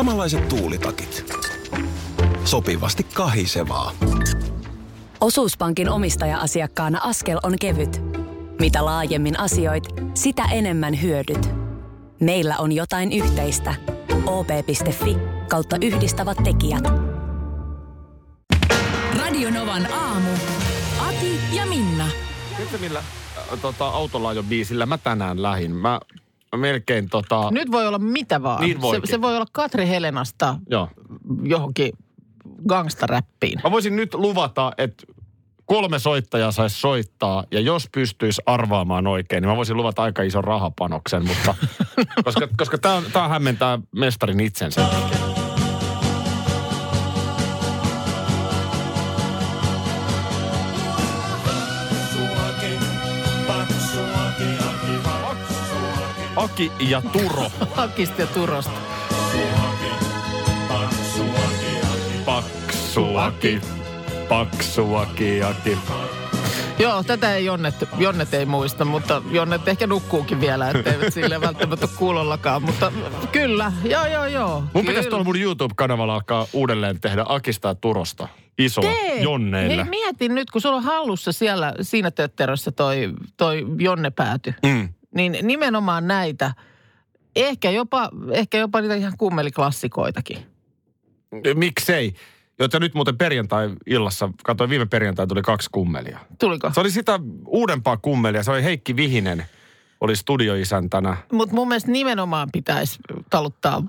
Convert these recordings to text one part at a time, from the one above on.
Samanlaiset tuulitakit. Sopivasti kahisevaa. Osuuspankin omistaja-asiakkaana askel on kevyt. Mitä laajemmin asioit, sitä enemmän hyödyt. Meillä on jotain yhteistä. op.fi kautta yhdistävät tekijät. Radionovan aamu. Ati ja Minna. Tiedätkö millä äh, tota, autolla biisillä mä tänään lähin? Mä melkein tota... Nyt voi olla mitä vaan. Niin se, voikin. se voi olla Katri Helenasta Joo. johonkin gangstaräppiin. Mä voisin nyt luvata, että kolme soittajaa saisi soittaa, ja jos pystyisi arvaamaan oikein, niin mä voisin luvata aika ison rahapanoksen, mutta koska, koska tämä hämmentää mestarin itsensä. Aki ja Turo. Hakista ja Turosta. Paksuaki. Paksuaki, Aki. Joo, tätä ei Jonnet, Jonnet ei muista, mutta Jonnet ehkä nukkuukin vielä, etteivät sille välttämättä ole kuulollakaan. Mutta kyllä, joo, joo, joo. Mun pitäisi tuolla mun YouTube-kanavalla alkaa uudelleen tehdä Akista ja Turosta Tee. Jonneille. Hei, mietin nyt, kun sulla on hallussa siellä siinä tötterössä toi, toi Jonne pääty, Mm. Niin nimenomaan näitä, ehkä jopa, ehkä jopa niitä ihan kummeliklassikoitakin. Miksei? Joita nyt muuten perjantai-illassa, katsoin viime perjantai tuli kaksi kummelia. Tuliko? Se oli sitä uudempaa kummelia, se oli Heikki Vihinen, oli studioisäntänä. Mutta mun mielestä nimenomaan pitäisi taluttaa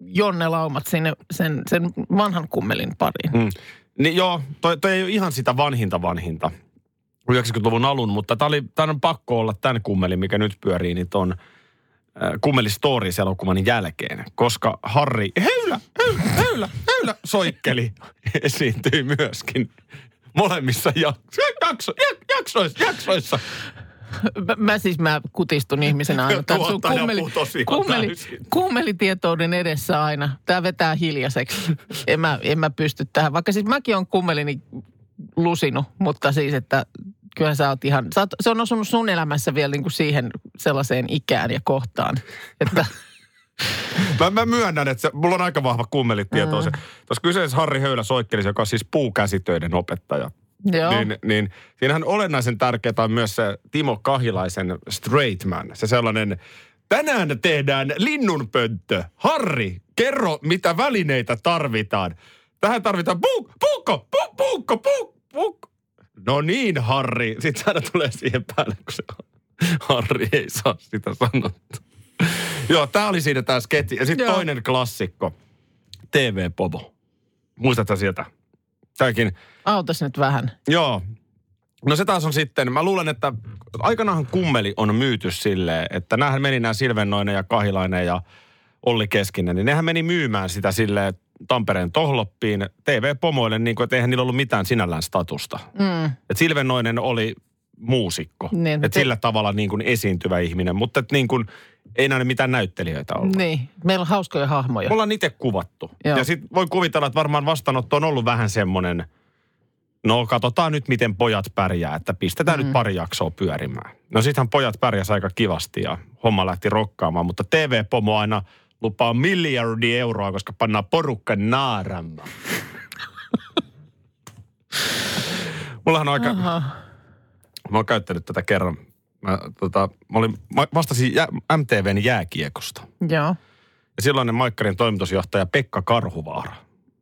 Jonne Laumat sinne sen, sen vanhan kummelin pariin. Mm. Niin joo, toi, toi ei ole ihan sitä vanhinta vanhinta. 90-luvun alun, mutta tämä oli, tää on pakko olla tämän kummelin, mikä nyt pyörii, niin ton äh, kummeli Stories-elokuvan jälkeen, koska Harri, höylä, höylä, höylä, höylä, soikkeli esiintyi myöskin molemmissa jakso, jakso, jak, jaksoissa, jaksoissa. Mä, mä siis mä kutistun ihmisenä aina. Tän sun Tuottaja kummeli, kummeli, kummelitietouden edessä aina. Tää vetää hiljaiseksi. En mä, en mä pysty tähän. Vaikka siis mäkin on kummelini lusinut, mutta siis, että kyllähän sä oot ihan, sä oot, se on osunut sun elämässä vielä niin kuin siihen sellaiseen ikään ja kohtaan, että Mä, mä myönnän, että se, mulla on aika vahva kummelitieto. Mm. Tuossa kyseessä Harri Höylä soikkeli, joka on siis puukäsitöiden opettaja. joo. Niin, niin siinähän olennaisen tärkeää on myös se Timo Kahilaisen straight man. Se sellainen, tänään tehdään linnunpönttö. Harri, kerro mitä välineitä tarvitaan. Tähän tarvitaan puuk, puukko, puuk, puukko, puuk, puuk. No niin, Harri. Sitten aina tulee siihen päälle, kun se Harri ei saa sitä sanottua. Joo, tää oli siinä tää sketsi. Ja sitten toinen klassikko. TV-povo. Muistatko sieltä? Tämäkin Autas nyt vähän. Joo. No se taas on sitten, mä luulen, että aikanaanhan kummeli on myyty silleen, että näähän meni nämä Silvennoinen ja Kahilainen ja Olli Keskinen, niin nehän meni myymään sitä silleen Tampereen tohloppiin TV-pomoille, niin kuin, että eihän niillä ollut mitään sinällään statusta. Mm. Et Silvennoinen oli muusikko, Niin, että te- sillä tavalla niin kuin esiintyvä ihminen, mutta et niin kuin, ei näin mitään näyttelijöitä ollut. Niin, meillä on hauskoja hahmoja. Me ollaan itse kuvattu. Joo. Ja sitten voi kuvitella, että varmaan vastaanotto on ollut vähän semmoinen, no katsotaan nyt miten pojat pärjää, että pistetään mm. nyt pari jaksoa pyörimään. No sittenhän pojat pärjäs aika kivasti ja homma lähti rokkaamaan, mutta TV-pomo aina lupaa miljardi euroa, koska pannaan porukka naaramaan. Mullahan on aika, Aha. mä oon käyttänyt tätä kerran. Mä, tota, mä, olin, mä vastasin jä, MTVn jääkiekosta. Joo. Ja silloinen Maikkarin toimitusjohtaja Pekka Karhuvaara,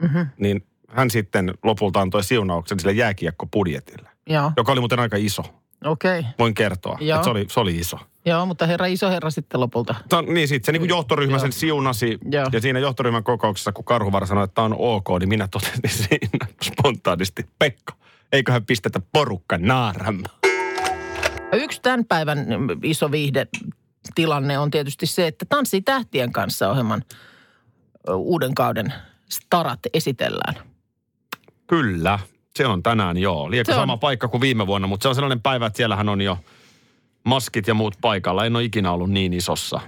Mhm. niin hän sitten lopulta antoi siunauksen sille jääkiekkobudjetille, Joo, joka oli muuten aika iso. okei. Okay. Voin kertoa, Joo. että se oli, se oli iso. Joo, mutta herra iso herra sitten lopulta. Ta, niin sitten se niin johtoryhmä Joo. sen siunasi Joo. ja siinä johtoryhmän kokouksessa, kun Karhuvaara sanoi, että tämä on ok, niin minä totesin siinä spontaanisti, Pekka, eiköhän pistetä porukka naaramaan. Yksi tämän päivän iso viihde tilanne on tietysti se, että Tanssii tähtien kanssa ohjelman uuden kauden starat esitellään. Kyllä, se on tänään joo. Liekö sama paikka kuin viime vuonna, mutta se on sellainen päivä, että siellähän on jo maskit ja muut paikalla. En ole ikinä ollut niin isossa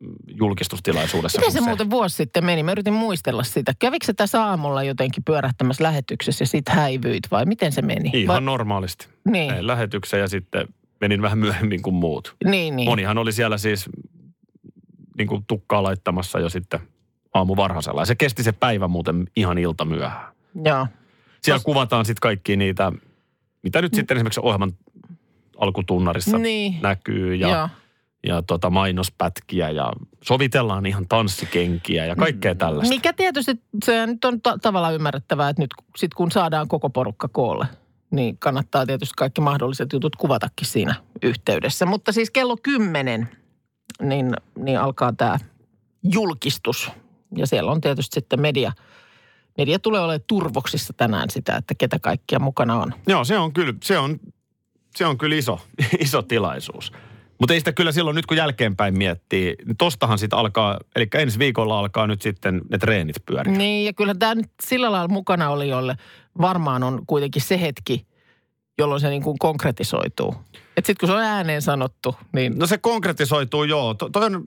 mm, julkistustilaisuudessa. Miten kuin se muuten vuosi sitten meni? Mä yritin muistella sitä. Kävikö se tässä aamulla jotenkin pyörähtämässä lähetyksessä ja sit häivyit vai miten se meni? Ihan vai, normaalisti. niin, Tein lähetyksen ja sitten menin vähän myöhemmin kuin muut. niin, niin. Monihan oli siellä siis niin kuin tukkaa laittamassa jo sitten aamu varhaisella. Ja se kesti se päivä muuten ihan ilta myöhään. Joo. Siellä kuvataan sitten kaikki niitä, mitä nyt sitten esimerkiksi ohjelman alkutunnarissa Niin. näkyy ja, Joo. ja tota mainospätkiä ja sovitellaan ihan tanssikenkiä ja kaikkea tällaista. Mikä tietysti, se nyt on ta- tavallaan ymmärrettävää, että nyt sit kun saadaan koko porukka koolle, niin kannattaa tietysti kaikki mahdolliset jutut kuvatakin siinä yhteydessä. Mutta siis kello 10, niin, niin alkaa tämä julkistus. Ja siellä on tietysti sitten media. Media tulee olemaan turvoksissa tänään sitä, että ketä kaikkia mukana on. Joo, se on kyllä, se on, se on kyllä iso, iso tilaisuus. Mutta ei sitä kyllä silloin, nyt kun jälkeenpäin miettii, niin tostahan sitten alkaa, eli ensi viikolla alkaa nyt sitten ne treenit pyöriä. Niin, ja kyllä tämä nyt sillä lailla mukana oli, jolle varmaan on kuitenkin se hetki, jolloin se niin kuin konkretisoituu. Että sitten kun se on ääneen sanottu, niin No se konkretisoituu, joo. To, toi on,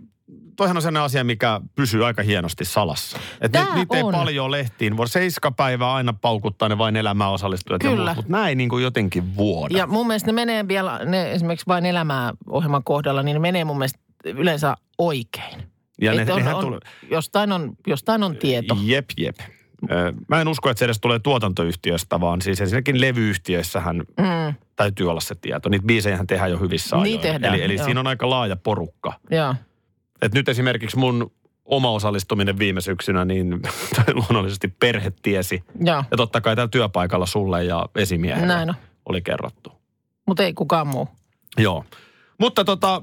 toihan on sellainen asia, mikä pysyy aika hienosti salassa. Että Tää ei on. paljon lehtiin. Voi seiskapäivää aina paukuttaa ne vain elämään osallistujat. ja Kyllä. muut, Mutta näin niin kuin jotenkin vuoda. Ja mun mielestä ne menee vielä, ne esimerkiksi vain elämää ohjelman kohdalla, niin ne menee mun mielestä yleensä oikein. ja ne, on, on, tulee, jostain, on, jostain on tieto. Jep, jep. Mä en usko, että se edes tulee tuotantoyhtiöstä, vaan siis ensinnäkin levyyhtiöissähän Mm, täytyy olla se tieto. Niitä biisejähän tehdään jo hyvissä Niin ajoin. tehdään, Eli, eli joo. siinä on aika laaja porukka. joo. Et nyt esimerkiksi mun oma osallistuminen viime syksynä, niin luonnollisesti perhe tiesi. Joo, Ja totta kai täällä työpaikalla sulle ja esimiehelle näin on. oli kerrottu. Mutta ei kukaan muu. Joo. Mutta tota,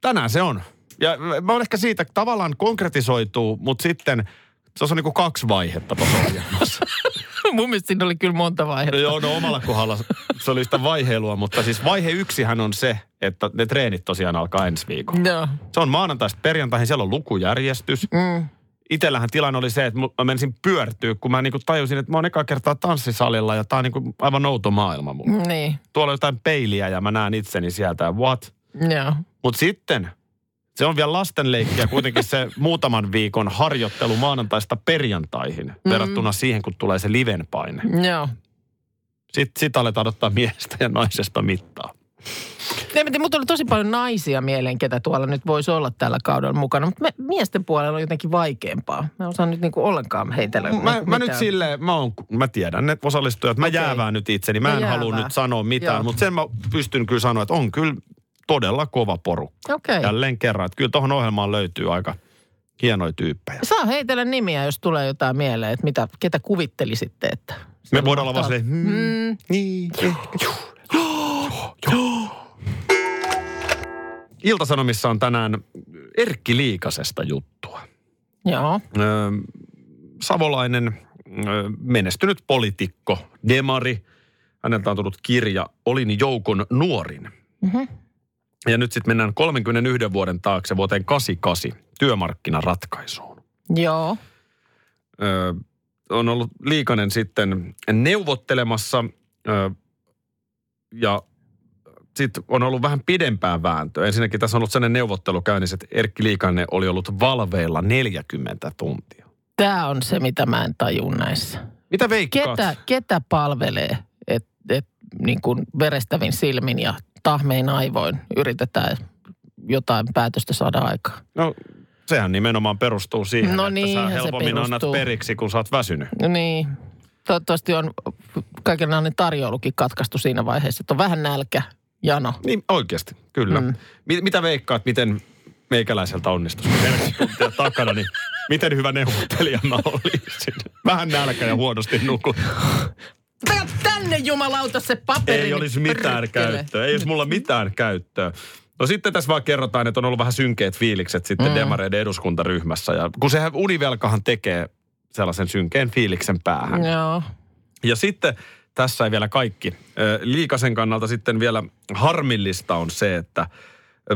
tänään se on. Ja mä olen ehkä siitä tavallaan konkretisoituu, mutta sitten se on niin kuin kaksi vaihetta tuossa ohjelmassa. mun mielestä siinä oli kyllä monta vaihetta. No joo, no omalla kohdalla se oli sitä vaiheilua, mutta siis vaihe yksihän on se, että ne treenit tosiaan alkaa ensi viikolla. Joo. Se on maanantaista perjantaihin, siellä on lukujärjestys. Mm. Itellähän tilanne oli se, että mä menisin pyörtyä, kun mä niinku tajusin, että mä oon ekaa kertaa tanssisalilla ja tää on niinku aivan outo maailma mulle. Niin, Tuolla on jotain peiliä ja mä näen itseni sieltä, what? joo. Mutta sitten se on vielä lastenleikkiä kuitenkin se muutaman viikon harjoittelu maanantaista perjantaihin mm. verrattuna siihen, kun tulee se liven paine. Joo. Sitten sit aletaan ottaa miehestä ja naisesta mittaa. Mutta oli tosi paljon naisia mieleen, ketä tuolla nyt voisi olla tällä kaudella mukana. Mutta miesten puolella on jotenkin vaikeampaa. Mä en osaa nyt niinku ollenkaan heitellä. Mä, mä nyt silleen, mä, oon, mä tiedän ne osallistujat, mä Okei. jäävään nyt itseni. Mä No en halua jäävää. nyt sanoa mitään, mutta sen mä pystyn kyllä sanoa, että on kyllä todella kova porukka. Okei. Jälleen kerran, että kyllä tuohon ohjelmaan löytyy aika hienoja tyyppejä. Saa heitellä nimiä, jos tulee jotain mieleen, että mitä, ketä kuvittelisitte, että... Me voidaan olla vaan silleen, hmm, Mm, niin. Iltasanomissa on tänään Erkki Liikasesta juttua. joo. Savolainen menestynyt poliitikko, demari. Häneltä on tullut kirja Olin joukon nuorin. Mhm. Ja nyt sitten mennään 31 vuoden taakse vuoteen 88 työmarkkinaratkaisuun. Joo. On ollut Liikanen sitten neuvottelemassa ö, ja sitten on ollut vähän pidempään vääntöä. Ensinnäkin tässä on ollut sellainen neuvottelu käynnissä, että Erkki Liikanen oli ollut valveilla 40 tuntia. Tämä on se, mitä mä en taju näissä. Mitä veikkaat? Ketä, ketä palvelee, että et, niin kuin verestävin silmin ja tahmein aivoin yritetään jotain päätöstä saada aikaan? No sehän nimenomaan perustuu siihen, No että niinhän sä helpommin annat periksi, kun sä oot väsynyt. No niin. Toivottavasti on kaikenlainen tarjoulukin katkaistu siinä vaiheessa, että on vähän nälkä, jano. Niin oikeasti, kyllä. Mm. Mitä veikkaat, miten meikäläiseltä onnistus? 40 tuntia takana, niin miten hyvä neuvottelija mä olisin? Vähän nälkä ja huonosti nukut. Tää tänne jumalauta se paperi. Ei olisi mitään perkele. käyttöä. Ei olisi mulla mitään käyttöä. No sitten tässä vaan kerrotaan, että on ollut vähän synkeät fiilikset sitten mm. demareiden eduskuntaryhmässä. Ja kun sehän univelkahan tekee sellaisen synkeen fiiliksen päähän. Joo. Ja sitten tässä ei vielä kaikki. Liikasen kannalta sitten vielä harmillista on se, että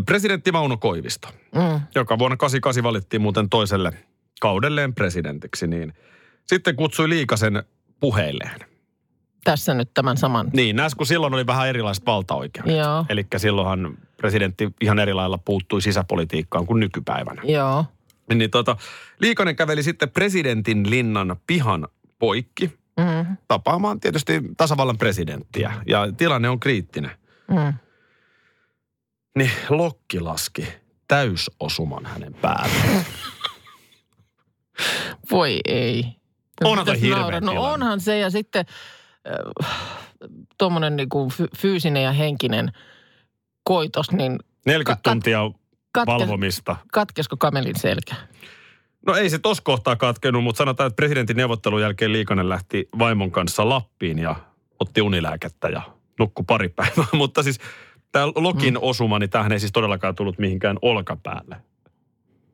presidentti Mauno Koivisto, Mm. joka vuonna 88 valittiin muuten toiselle kaudelleen presidentiksi, niin sitten kutsui Liikasen puheilleen. Tässä nyt tämän saman. Niin, näis kun silloin oli vähän erilaiset valtaoikeudet. Joo. Eli silloinhan presidentti ihan eri lailla puuttui sisäpolitiikkaan kuin nykypäivänä. Joo. Niin tota, Liikanen käveli sitten presidentin linnan pihan poikki Mm. tapaamaan tietysti tasavallan presidenttiä. Ja tilanne on kriittinen. Mm. Niin Lokki laski täysosuman hänen päälle. Voi ei. Onhan toi hirveä. No onhan se ja sitten tuommoinen niinku fy- fyysinen ja henkinen koitos, niin 40 Ka- kat- tuntia katke- valvomista. katkesko kamelin selkä? No ei se tos kohtaa katkenut, mutta sanotaan, että presidentin neuvottelun jälkeen Liikanen lähti vaimon kanssa Lappiin ja otti unilääkettä ja nukkui pari päivää. mutta siis tämä Lokin Mm. osuma, niin tämähän ei siis todellakaan tullut mihinkään olkapäälle.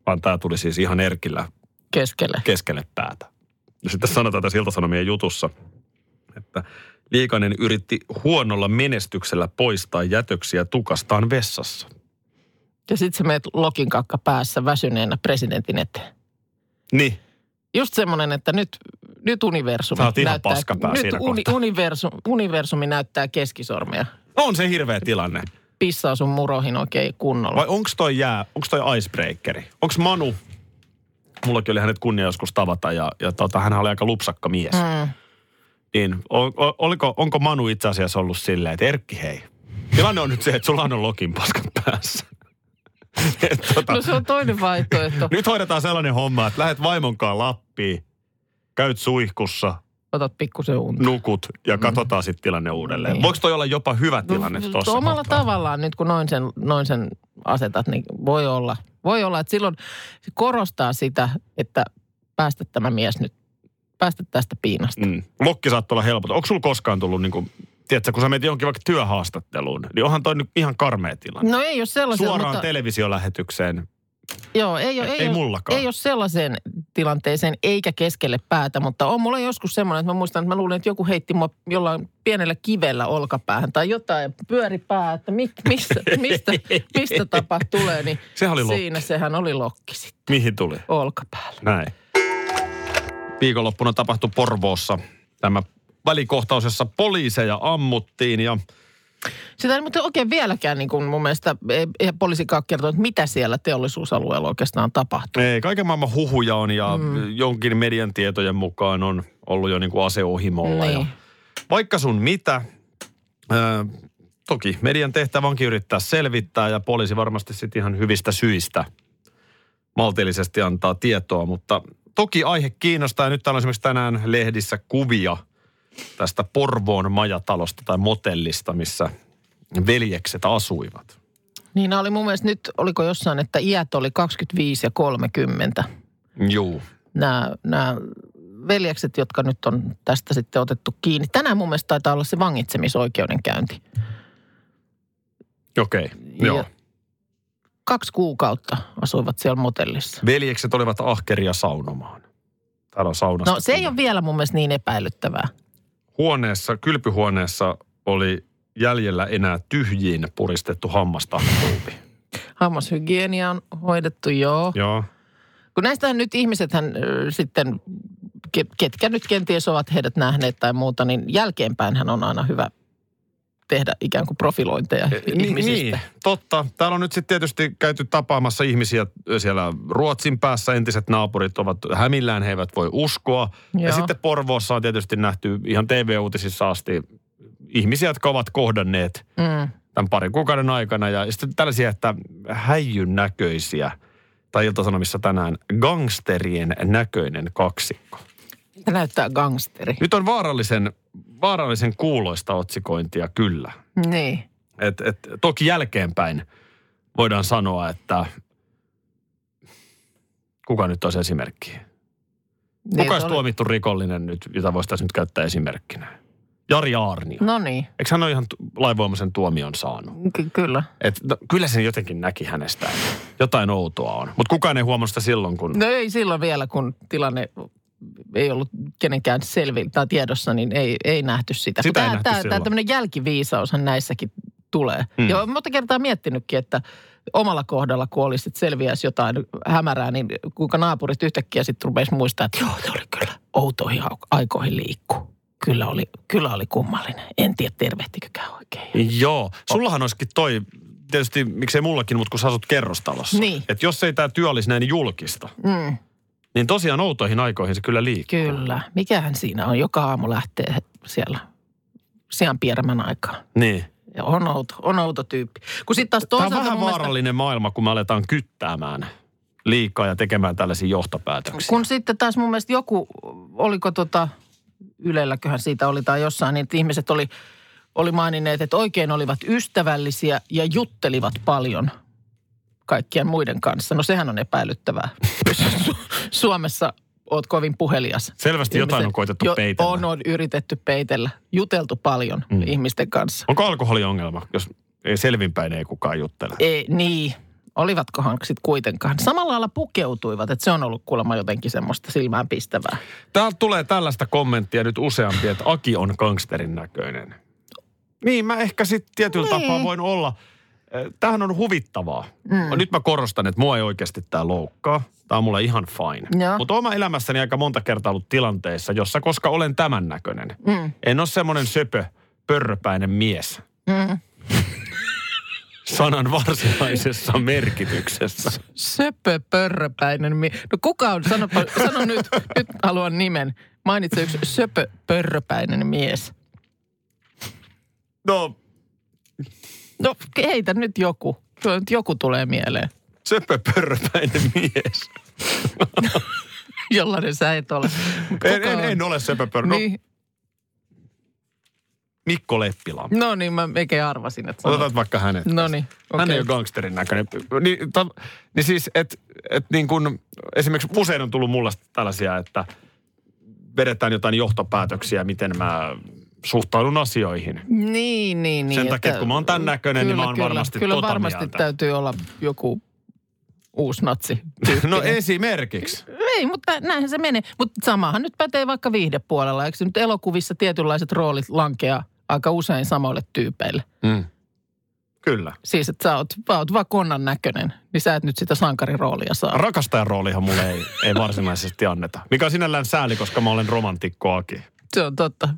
Vaan tämä tuli siis ihan erkillä Keskelle. keskelle päätä. Ja sitten sanotaan tässä Ilta-Sanomien jutussa, että Liikanen yritti huonolla menestyksellä poistaa jätöksiä tukastaan vessassa. Ja sitten sä meet lokin kakka päässä väsyneenä presidentin eteen. Niin, Just semmoinen, että nyt, nyt universumi Sä oot ihan näyttää, paskapää nyt uni, universum, universumi näyttää keskisormea. on se hirveä tilanne. Pissaa sun muroihin oikein kunnolla. Vai onko toi jää, onko toi icebreakeri? Onko Manu, mullakin oli hänet kunnia joskus tavata ja, ja tota, hän oli aika lupsakka mies. Mm. Niin, o, o, oliko, onko Manu itse asiassa ollut silleen, että Erkki hei, tilanne on nyt se, että sulla on lokin paskat päässä. Et tota, No se on toinen vaihtoehto. Nyt hoidetaan sellainen homma, että lähet vaimonkaan Lappiin, käyt suihkussa, Otat pikkusen unta. nukut ja katsotaan sitten tilanne uudelleen. Niin. Voiko toi olla jopa hyvä tilanne No, tuossa Omalla kohtaa? tavallaan nyt kun noin sen, noin sen asetat, niin voi olla. Voi olla, että silloin se korostaa sitä, että päästä tämä mies nyt, päästä tästä piinasta. Mm. Lokki saattoi olla helpota. Onko sulla koskaan tullut, niin kuin, tiedätkö, kun sä menet johonkin vaikka työhaastatteluun, niin onhan toi nyt ihan karmea tilanne. No ei ole sellaisen, Suoraan mutta televisiolähetykseen. joo, ei, ole, ei, Ei ole, mullakaan. ei ole sellaiseen tilanteeseen eikä keskelle päätä, mutta on mulla joskus semmoinen, että mä muistan, että mä luulin, että joku heitti mua jollain pienellä kivellä olkapäähän tai jotain pyöri pää, että mi, mistä, mistä, mistä tapa tulee, niin Sehän oli lokki. siinä sehän oli lokki sitten Mihin tuli? olkapäällä. Näin. Viikonloppuna tapahtui Porvoossa tämä välikohtaus, jossa poliiseja ammuttiin ja Sitä ei muuten oikein vieläkään niin kuin mun mielestä, ei, ei poliisikaan kertoa, että mitä siellä teollisuusalueella oikeastaan tapahtuu. ei, kaiken maailman huhuja on ja mm. jonkin median tietojen mukaan on ollut jo niin kuin aseohimolla. Ja Niin. vaikka sun mitä, ää, toki median tehtävä onkin yrittää selvittää ja poliisi varmasti sitten ihan hyvistä syistä maltillisesti antaa tietoa, mutta toki aihe kiinnostaa ja nyt täällä on esimerkiksi tänään lehdissä kuvia tästä Porvoon majatalosta tai motellista, missä veljekset asuivat. Niin oli mun mielestä nyt, oliko jossain, että iät oli 25 ja 30. Juu. Nämä, nämä veljekset, jotka nyt on tästä sitten otettu kiinni. Tänään mun mielestä taitaa olla se vangitsemisoikeudenkäynti. Okei, okay. joo. Kaksi kuukautta asuivat siellä motellissa. Veljekset olivat ahkeria saunomaan. Täällä on saunasta. No se ei ole vielä mun mielestä niin epäilyttävää. Huoneessa, kylpyhuoneessa oli jäljellä enää tyhjiin puristettu hammastahtuupi. Hammashygienia on hoidettu, joo. Joo. Kun näistähän nyt ihmisethän ö, sitten, ke- ketkä nyt kenties ovat heidät nähneet tai muuta, niin jälkeenpäin on aina hyvä tehdä ikään kuin profilointeja ihmisistä. Niin, totta. Täällä on nyt sitten tietysti käyty tapaamassa ihmisiä siellä Ruotsin päässä. Entiset naapurit ovat hämillään, he eivät voi uskoa. Ja Joo. sitten Porvoossa on tietysti nähty ihan TV-uutisissa asti ihmisiä, jotka ovat kohdanneet Mm. tämän parin kuukauden aikana. Ja sitten tällaisia, että häijyn näköisiä, tai Ilta-Sanomissa tänään, gangsterien näköinen kaksikko. Se näyttää gangsteri. Nyt on vaarallisen, vaarallisen kuuloista otsikointia kyllä. Niin. Et, et, toki jälkeenpäin voidaan sanoa, että kuka nyt olisi esimerkki? Niin, Kuka olisi oli- tuomittu rikollinen nyt, jota voisi nyt käyttää esimerkkinä? Jari Aarnio. No niin, Eikö hän ole ihan lainvoimaisen tuomion saanut? Ky- kyllä. Et, no, kyllä sen jotenkin näki hänestä. Jotain outoa on. Mutta kukaan ei huomannut sitä silloin, kun... No ei silloin vielä, kun tilanne ei ollut kenenkään selvi tai tiedossa, niin ei, ei nähty sitä. Sitä ei tämä, nähty tämä, tämä tämmöinen jälkiviisaushan näissäkin tulee. Mm. Mm. Ja monta kertaa miettinytkin, että omalla kohdalla, kun olisi, että selviäisi jotain hämärää, niin kuinka naapurit yhtäkkiä sitten rupesi muistaa, että joo, se oli kyllä outoihin aikoihin liikkuu. Kyllä oli, kyllä oli kummallinen. En tiedä, tervehtikö oikein. Joo. Sullahan olisikin toi, tietysti miksei mullakin, mutta kun sä asut kerrostalossa. Niin. Että jos ei tämä työ olisi näin julkista, Mm, niin tosiaan outoihin aikoihin se kyllä liikkuu. kyllä. Mikähän siinä on? Joka aamu lähtee siellä sian pierämän aikaa. Niin. Ja on outo, on outo tyyppi. Kun sitten taas Tämä on vähän mun mielestä- vaarallinen maailma, kun me aletaan kyttäämään liikaa ja tekemään tällaisia johtopäätöksiä. Kun sitten taas mun mielestä joku, oliko tota, Ylelläköhän siitä oli tai jossain, niin että ihmiset oli, oli maininneet, että oikein olivat ystävällisiä ja juttelivat paljon kaikkien muiden kanssa. No sehän on epäilyttävää, Suomessa oot kovin puhelias. Selvästi jotain Ihmiset- on koitettu jo, peitellä. On, on yritetty peitellä. Juteltu paljon mm. ihmisten kanssa. Onko alkoholiongelma, jos ei selvinpäin ei kukaan juttele? Ei, niin, olivatkohan sitten kuitenkaan. Samalla lailla pukeutuivat, että se on ollut kuulemma jotenkin semmoista silmään pistävää. Täältä tulee tällaista kommenttia nyt useampi, että Aki on gangsterin näköinen. Niin, mä ehkä sitten tietyllä Niin. tapaa voin olla. Eh, Tämähän on huvittavaa. Mm. Nyt mä korostan, että mua ei oikeasti tämä loukkaa. Tämä on mulle ihan fine. Mutta oma elämässäni aika monta kertaa ollut tilanteissa, jossa koska olen tämän näköinen. Mm. En ole semmoinen söpö, pörröpäinen mies. Mm. Sanan varsinaisessa merkityksessä. Söpö, pörröpäinen mie- No kuka on, sano, sano nyt, nyt haluan nimen. Mainitse yksi söpö, pörröpäinen mies. No, No heitä nyt joku. Joku tulee mieleen. Söpö, pörröpäinen mies. Jollainen sä et ole. En, en, en ole söpö, pörrö. No, Niin, Mikko Leppilampi. no niin, mä eikä arvasin, että sanot. Otetaan vaikka hänet. No niin, Hän okei. ei ole gangsterin näköinen. Niin, ta, niin siis, että et niin kun, esimerkiksi usein on tullut mulle tällaisia, että vedetään jotain johtopäätöksiä, miten mä suhtaudun asioihin. Niin, niin, niin. Sen takia, että kun mä oon tän näköinen, niin mä oon kyllä, varmasti Kyllä tota varmasti mieltä. täytyy olla joku uusi natsi. No esimerkiksi. Ei, mutta näinhän se menee. Mutta samahan nyt pätee vaikka viihdepuolella. Eikö nyt elokuvissa tietynlaiset roolit lankeaa aika usein samoille tyypeille? Mm. Kyllä. Siis, että sä oot, sä oot vaan konnan näköinen, niin sä et nyt sitä sankariroolia saa. Rakastajan roolihan mulle ei, ei varsinaisesti anneta. Mikä on sinällään sääli, koska mä olen romantikkoakin. Se on totta.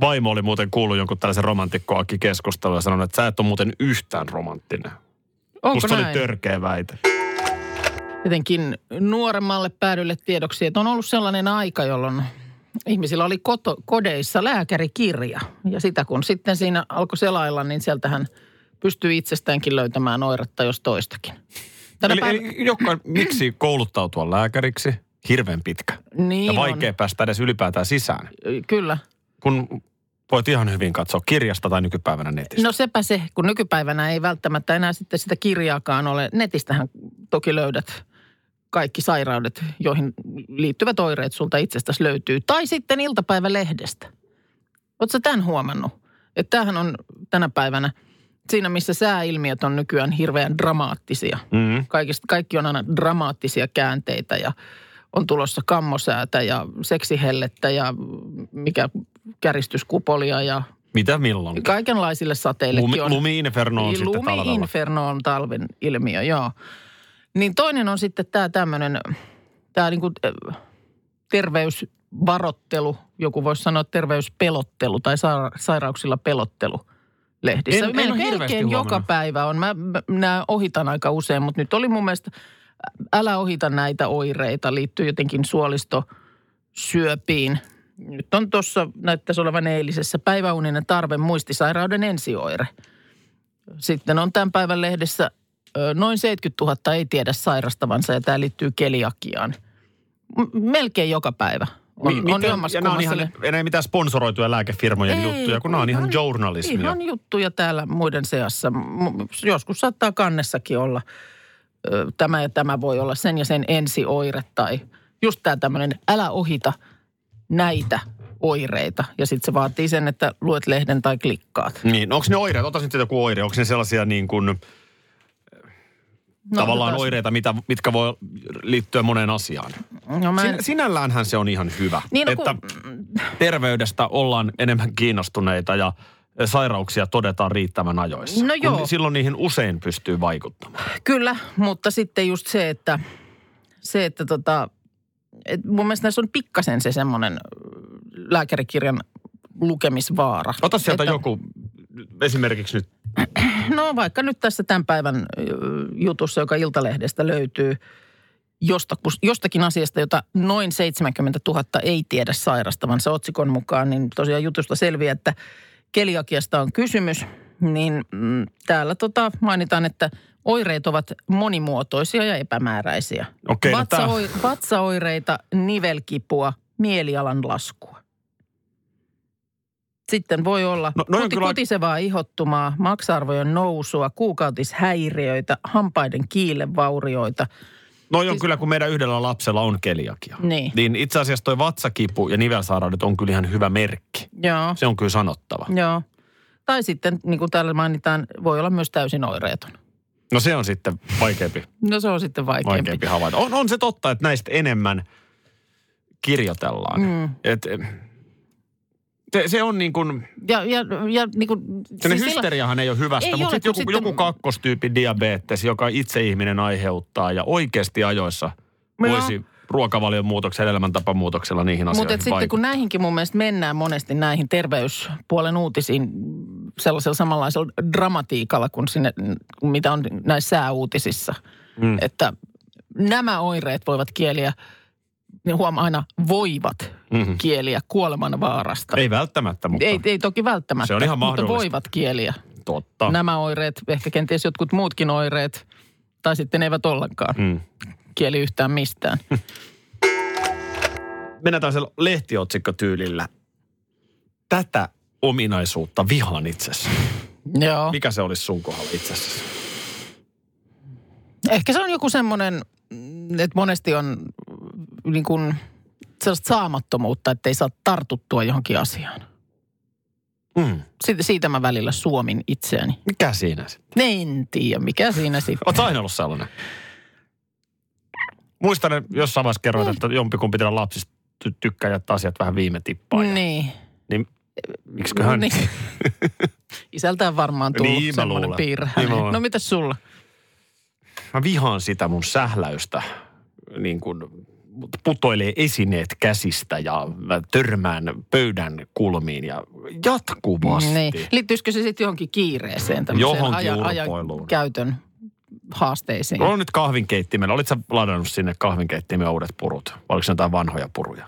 Vaimo oli muuten kuullut jonkun tällaisen romantikkoakin keskustelun ja sanonut, että sä et ole muuten yhtään romanttinen. Onko Musta näin? oli törkeä väite. Jotenkin nuoremmalle päädylle tiedoksi, että on ollut sellainen aika, jolloin ihmisillä oli koto, kodeissa lääkärikirja. Ja sitä kun sitten siinä alkoi selailla, niin sieltähän pystyy itsestäänkin löytämään oiretta jos toistakin. Tänä Eli, päivä- eli joka, miksi kouluttautua lääkäriksi? Hirveän pitkä. niin ja on. vaikea päästä edes ylipäätään sisään. Kyllä. Kun voit ihan hyvin katsoa kirjasta tai nykypäivänä netistä. No sepä se, kun nykypäivänä ei välttämättä enää sitten sitä kirjaakaan ole. Netistähän toki löydät kaikki sairaudet, joihin liittyvät oireet sulta itsestäsi löytyy. Tai sitten iltapäivälehdestä. Oletko tämän huomannut? Että tämähän on tänä päivänä siinä, missä sääilmiöt on nykyään hirveän dramaattisia. Mm-hmm. Kaikista, kaikki on aina dramaattisia käänteitä ja on tulossa kammosäätä ja seksihellettä ja mikä käristyskupolia ja Mitä milloin? kaikenlaisille sateillekin on. lumi-inferno on sitten talvella. Lumi-inferno on talven ilmiö, joo. Niin toinen on sitten tämä tämmöinen, tämä niinku terveysvarottelu, joku voisi sanoa terveyspelottelu tai sa- sairauksilla pelottelu lehdissä. En- en Melkein joka päivä on. Mä, mä nämä ohitan aika usein, mutta nyt oli mun mielestä, älä ohita näitä oireita, liittyy jotenkin suolistosyöpiin. Nyt on tuossa, näyttäisi olevan eilisessä, päiväuninen tarve muistisairauden ensioire. Sitten on tämän päivän lehdessä noin 70 000 ei tiedä sairastavansa ja tämä liittyy keliakiaan. Melkein joka päivä on, Mi- on miten- ja nämä on ihan, le- ei mitään sponsoroituja lääkefirmojen Ei, juttuja, kun nämä on ihan journalismia. Ihan juttuja täällä muiden seassa. Joskus saattaa kannessakin olla, tämä ja tämä voi olla sen ja sen ensioire tai just tämä tämmöinen, älä ohita näitä oireita. Ja sitten se vaatii sen, että luet lehden tai klikkaat. Niin, onko ne oireet, otas nyt joku oire, onko ne sellaisia niin kuin, No, tavallaan otetaan- oireita, mitä, mitkä voi liittyä moneen asiaan? No mä en, Sin, sinälläänhän se on ihan hyvä, Niin, no että kun- terveydestä ollaan enemmän kiinnostuneita ja sairauksia todetaan riittävän ajoissa. No Kun joo. Silloin niihin usein pystyy vaikuttamaan. Kyllä, mutta sitten just se, että, se, että tota, et mun mielestä näissä on pikkasen se semmoinen lääkärikirjan lukemisvaara. Ota sieltä Että- joku, esimerkiksi nyt, No vaikka nyt tässä tämän päivän jutussa, joka Iltalehdestä löytyy, josta, jostakin asiasta, jota noin 70 000 ei tiedä sairastavansa otsikon mukaan, niin tosiaan jutusta selviää, että keliakiasta on kysymys, niin mm, täällä tota mainitaan, että Oireet ovat monimuotoisia ja epämääräisiä. Okei, no tää- Vatsaoi- Vatsaoireita, nivelkipua, mielialan laskua. Sitten voi olla No, kuti, kyllä- kutisevaa ihottumaa, maksarvojen nousua, kuukautishäiriöitä, hampaiden kiilevaurioita. Noi on kyllä, kun meidän yhdellä lapsella on keliakia. Niin. Niin itse asiassa toi vatsakipu ja nivelsairaudet on kyllä ihan hyvä merkki. Joo, Se on kyllä sanottava. joo. Tai sitten, niin kuin täällä mainitaan, voi olla myös täysin oireeton. No se on sitten vaikeampi, No se on sitten vaikeampi. vaikeampi havaita. On, on se totta, että näistä enemmän kirjoitellaan. Mm. Et, eh, se, se on niin kuin, Ja, ja, ja niin kuin, se siis hysteriahan ei ole hyvästä, Ei mutta ole, sit joku, sitten- joku kakkostyypin diabetes, joka itse ihminen aiheuttaa ja oikeasti ajoissa voisi ruokavalion muutoksella, elämäntapamuutoksella niihin asioihin Mutta sitten kun näihinkin mun mielestä mennään monesti näihin terveyspuolen uutisiin sellaisella samanlaisella dramatiikalla kuin sinne, mitä on näissä sääuutisissa. Mm. Että nämä oireet voivat kieliä, niin huom aina voivat Mhm. kieliä kuoleman vaarasta. Ei välttämättä, mutta ei, ei toki välttämättä, Se on ihan mutta voivat kieliä. totta. Nämä oireet, ehkä kenties jotkut muutkin oireet, tai sitten eivät ollenkaan Mm. Kieli yhtään mistään. Mennään tällaisella lehtiotsikkotyylillä. Tätä ominaisuutta vihaan itsessä. Joo. Mikä se olisi sun kohdalla itsessä? Ehkä se on joku semmoinen, mm, että monesti on mm, niin kuin sellaista saamattomuutta, että ei saa tartuttua johonkin asiaan. Mm. Siitä, siitä mä välillä suomin itseäni. Mikä siinä sitten? En tiedä, mikä siinä sitten. Oletko aina ollut sellainen? Muistan, jossain vaiheessa kerroit, että jompikumpi teidän lapsista ty- tykkää jättää asiat vähän viime tippaan. Ja, Niin. niin miksiköhän? niin. Isältään varmaan tullut Niin, semmoinen piirre. Niin no mitäs sulla? Mä vihaan sitä mun sähläystä, niin kuin putoilee esineet käsistä ja mä törmään pöydän kulmiin ja jatkuvasti. Niin. Liittyisikö se sitten johonkin kiireeseen, tämmöiseen Johonkin ajan, ajan käytön haasteisiin? On nyt kahvinkeittimellä. Olitko ladannut sinne kahvinkeittimen uudet purut? Vai oliko se jotain vanhoja puruja?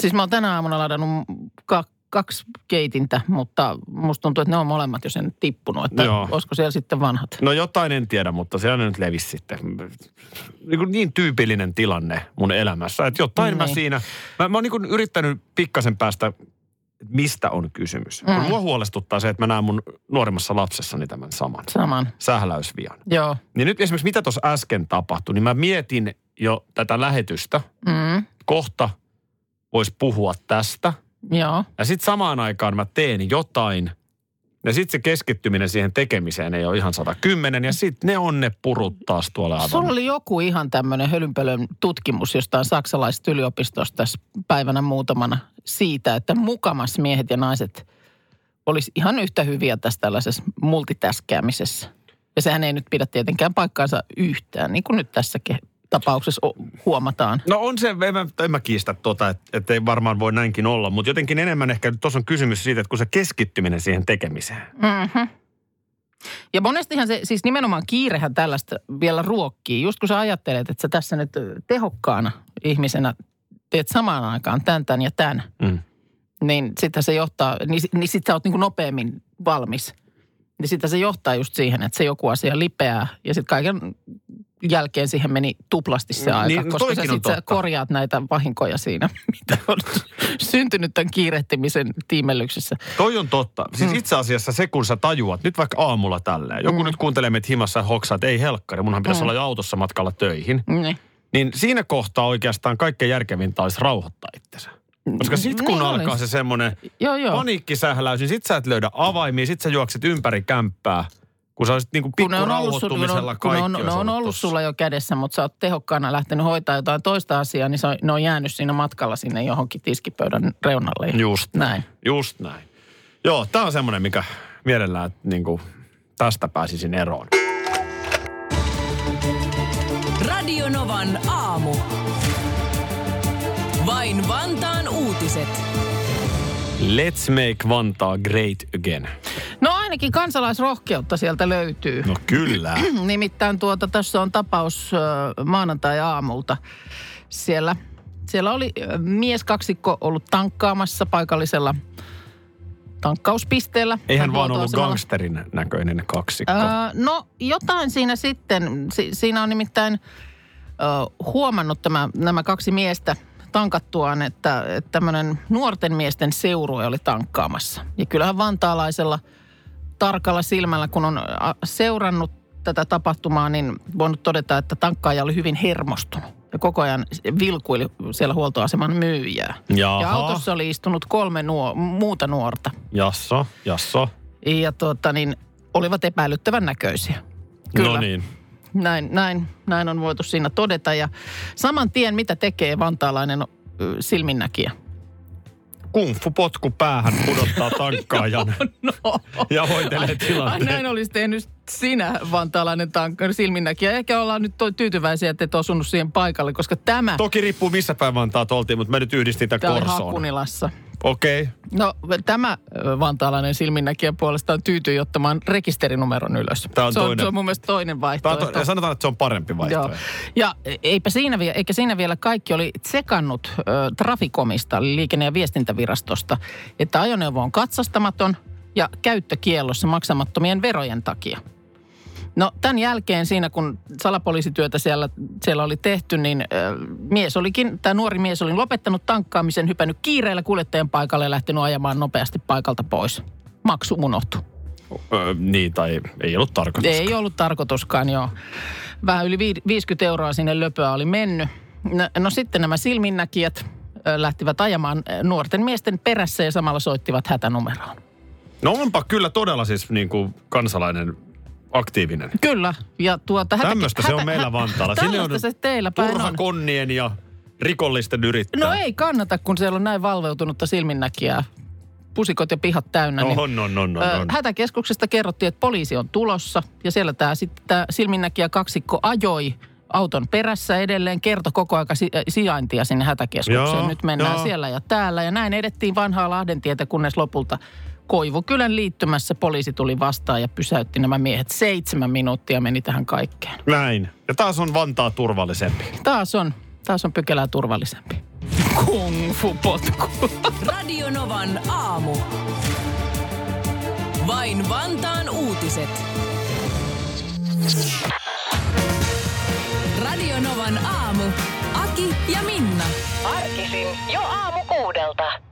Siis mä oon tänä aamuna ladannut ka- kaksi keitintä, mutta musta tuntuu, että ne on molemmat jo sen tippunut. Että Joo. olisiko siellä sitten vanhat? No jotain en tiedä, mutta se nyt levisi sitten. Niin, niin tyypillinen tilanne mun elämässä, että jotain mä Niin. siinä... Mä, mä oon niin yrittänyt pikkasen päästä, että mistä on kysymys. Mm. Mua huolestuttaa se, että mä näen mun nuorimmassa lapsessani tämän saman Saman. sähläysvian. Joo. Niin nyt esimerkiksi mitä tuossa äsken tapahtui, niin mä mietin jo tätä lähetystä. Mm. Kohta voisi puhua tästä. Joo. Ja sitten samaan aikaan mä teen jotain. Ja sitten se keskittyminen siihen tekemiseen ei ole ihan 110. Ja sitten ne on ne purut taas tuolla aivan. Sulla oli joku ihan tämmöinen hölynpölön tutkimus jostain saksalaisesta yliopistosta tässä päivänä muutamana siitä, että mukamas miehet ja naiset olisi ihan yhtä hyviä tässä tällaisessa multitaskäämisessä. Ja sehän ei nyt pidä tietenkään paikkaansa yhtään, niin kuin nyt tässä tapauksessa huomataan. No on se, en mä, en mä kiistä tota, että et ei varmaan voi näinkin olla. Mutta jotenkin enemmän ehkä tuossa on kysymys siitä, että kun se keskittyminen siihen tekemiseen. Mm-hmm. Ja monestihan se, siis nimenomaan kiirehän tällaista vielä ruokkii. Just kun sä ajattelet, että sä tässä nyt tehokkaana ihmisenä teet samaan aikaan tämän, tämän ja tämän, Mm. niin sitten se johtaa, niin, niin sitten sä oot niin kuin nopeammin valmis. Niin sitten se johtaa just siihen, että se joku asia lipeää ja sitten kaiken jälkeen siihen meni tuplasti se Mm, aika, niin, koska sä sitten totta. korjaat näitä vahinkoja siinä, mitä on syntynyt tämän kiirehtimisen tiimellyksessä. Toi on totta. Siis itse asiassa se, kun sä tajuat, nyt vaikka aamulla tälleen, joku mm. nyt kuuntelee meitä himassa ja hoksaa, että ei helkkari, munhan pitäisi mm. olla jo autossa matkalla töihin. Niin. Niin siinä kohtaa oikeastaan kaikkein järkevintä olisi rauhoittaa itsensä. Koska sit kun Niin alkaa olisi. se semmoinen paniikkisähläys, niin sit sä et löydä avaimia, sit sä juokset ympäri kämppää, kun sä olisit niinku kun ne pikku on, ollut, sul, kun on, kun on, ne olisi on ollut tossa. sulla jo kädessä, mutta sä oot tehokkaana lähtenyt hoitaa jotain toista asiaa, niin se on, ne on jäänyt siinä matkalla sinne johonkin tiskipöydän reunalle. Just Näin. Just näin. Joo, tää on semmoinen, mikä mielellään että niinku, tästä pääsisin eroon. Radio Novan aamu. Vain Vantaan uutiset. Let's make Vantaa great again. No ainakin kansalaisrohkeutta sieltä löytyy. No kyllä. Nimittäin tuota, tässä on tapaus maanantai-aamulta. Siellä, siellä oli mies kaksikko ollut tankkaamassa paikallisella tankkauspisteellä. Eihän vaan ollut gangsterin näköinen kaksikko. Öö, no jotain siinä sitten, si- siinä on nimittäin ö, huomannut tämä, nämä kaksi miestä tankattuaan, että, että tämmöinen nuorten miesten seurue oli tankkaamassa. Ja kyllähän vantaalaisella tarkalla silmällä, kun on seurannut tätä tapahtumaa, niin voinut todeta, että tankkaaja oli hyvin hermostunut. Ja koko ajan vilkuili siellä huoltoaseman myyjää. Jaha. Ja autossa oli istunut kolme nuo, muuta nuorta. Jasso, jasso. Ja tuota, niin, olivat epäilyttävän näköisiä. No niin. Näin, näin, näin on voitu siinä todeta. Ja saman tien, mitä tekee vantaalainen silminnäkijä? Kung fu potku päähän pudottaa tankkaajan No, ja hoitelee ai tilanteen. näin olisi tehnyt sinä, vantaalainen tank- silminnäkijä. Ehkä ollaan nyt tyytyväisiä, että et osunut siihen paikalle, koska tämä, Toki riippuu missä päin Vantaat oltiin, mutta mä nyt yhdistin tämä tämän Korsoon. Okei. Okay. No tämä vantaalainen silminnäkijä puolestaan tyytyi ottamaan rekisterinumeron ylös. Tää on se, on, toinen. se on mun mielestä toinen vaihtoehto. to- sanotaan, että se on parempi Joo. vaihtoehto. Ja eipä siinä, vie- eikä siinä vielä kaikki oli tsekannut ö, Trafikomista, eli liikenne- ja viestintävirastosta, että ajoneuvo on katsastamaton ja käyttökiellossa maksamattomien verojen takia. No tämän jälkeen siinä, kun salapoliisityötä siellä, siellä oli tehty, niin ö, mies olikin, tämä nuori mies oli lopettanut tankkaamisen, hypännyt kiireellä kuljettajan paikalle ja lähtenyt ajamaan nopeasti paikalta pois. Maksu unohtui. Öö, niin, tai ei ollut tarkoitus. Ei ollut tarkoituskaan, joo. Vähän yli vi- 50 euroa sinne löpöä oli mennyt. No, no sitten nämä silminnäkijät lähtivät ajamaan nuorten miesten perässä ja samalla soittivat hätänumeroon. No onpa kyllä todella siis niin kuin kansalainen aktiivinen. Kyllä, ja tuota... Hätä, Tämmöistä se on meillä Vantaalla. Sinne on se teillä päin Turha on. konnien ja rikollisten yrittää. No ei kannata, kun siellä on näin valveutunutta silminnäkijää. Pusikot ja pihat täynnä. niin, On, on, on, on, Ö, on. Hätäkeskuksesta kerrottiin, että poliisi on tulossa ja siellä tämä sitten tämä silminnäkijä kaksikko ajoi auton perässä edelleen, kertoi koko aika si- äh, sijaintia sinne hätäkeskukseen. Joo, Nyt mennään joo. siellä ja täällä ja näin edettiin vanhaa Lahdentietä, kunnes lopulta Koivukylän liittymässä poliisi tuli vastaan ja pysäytti nämä miehet. Seitsemän minuuttia meni tähän kaikkeen. Näin. Ja taas on Vantaa turvallisempi. Taas on, taas on pykälää turvallisempi. Kung fu potku. Radio Novan aamu. Vain Vantaan uutiset. Radio Novan aamu. Aki ja Minna. Arkisin jo aamu kuudelta.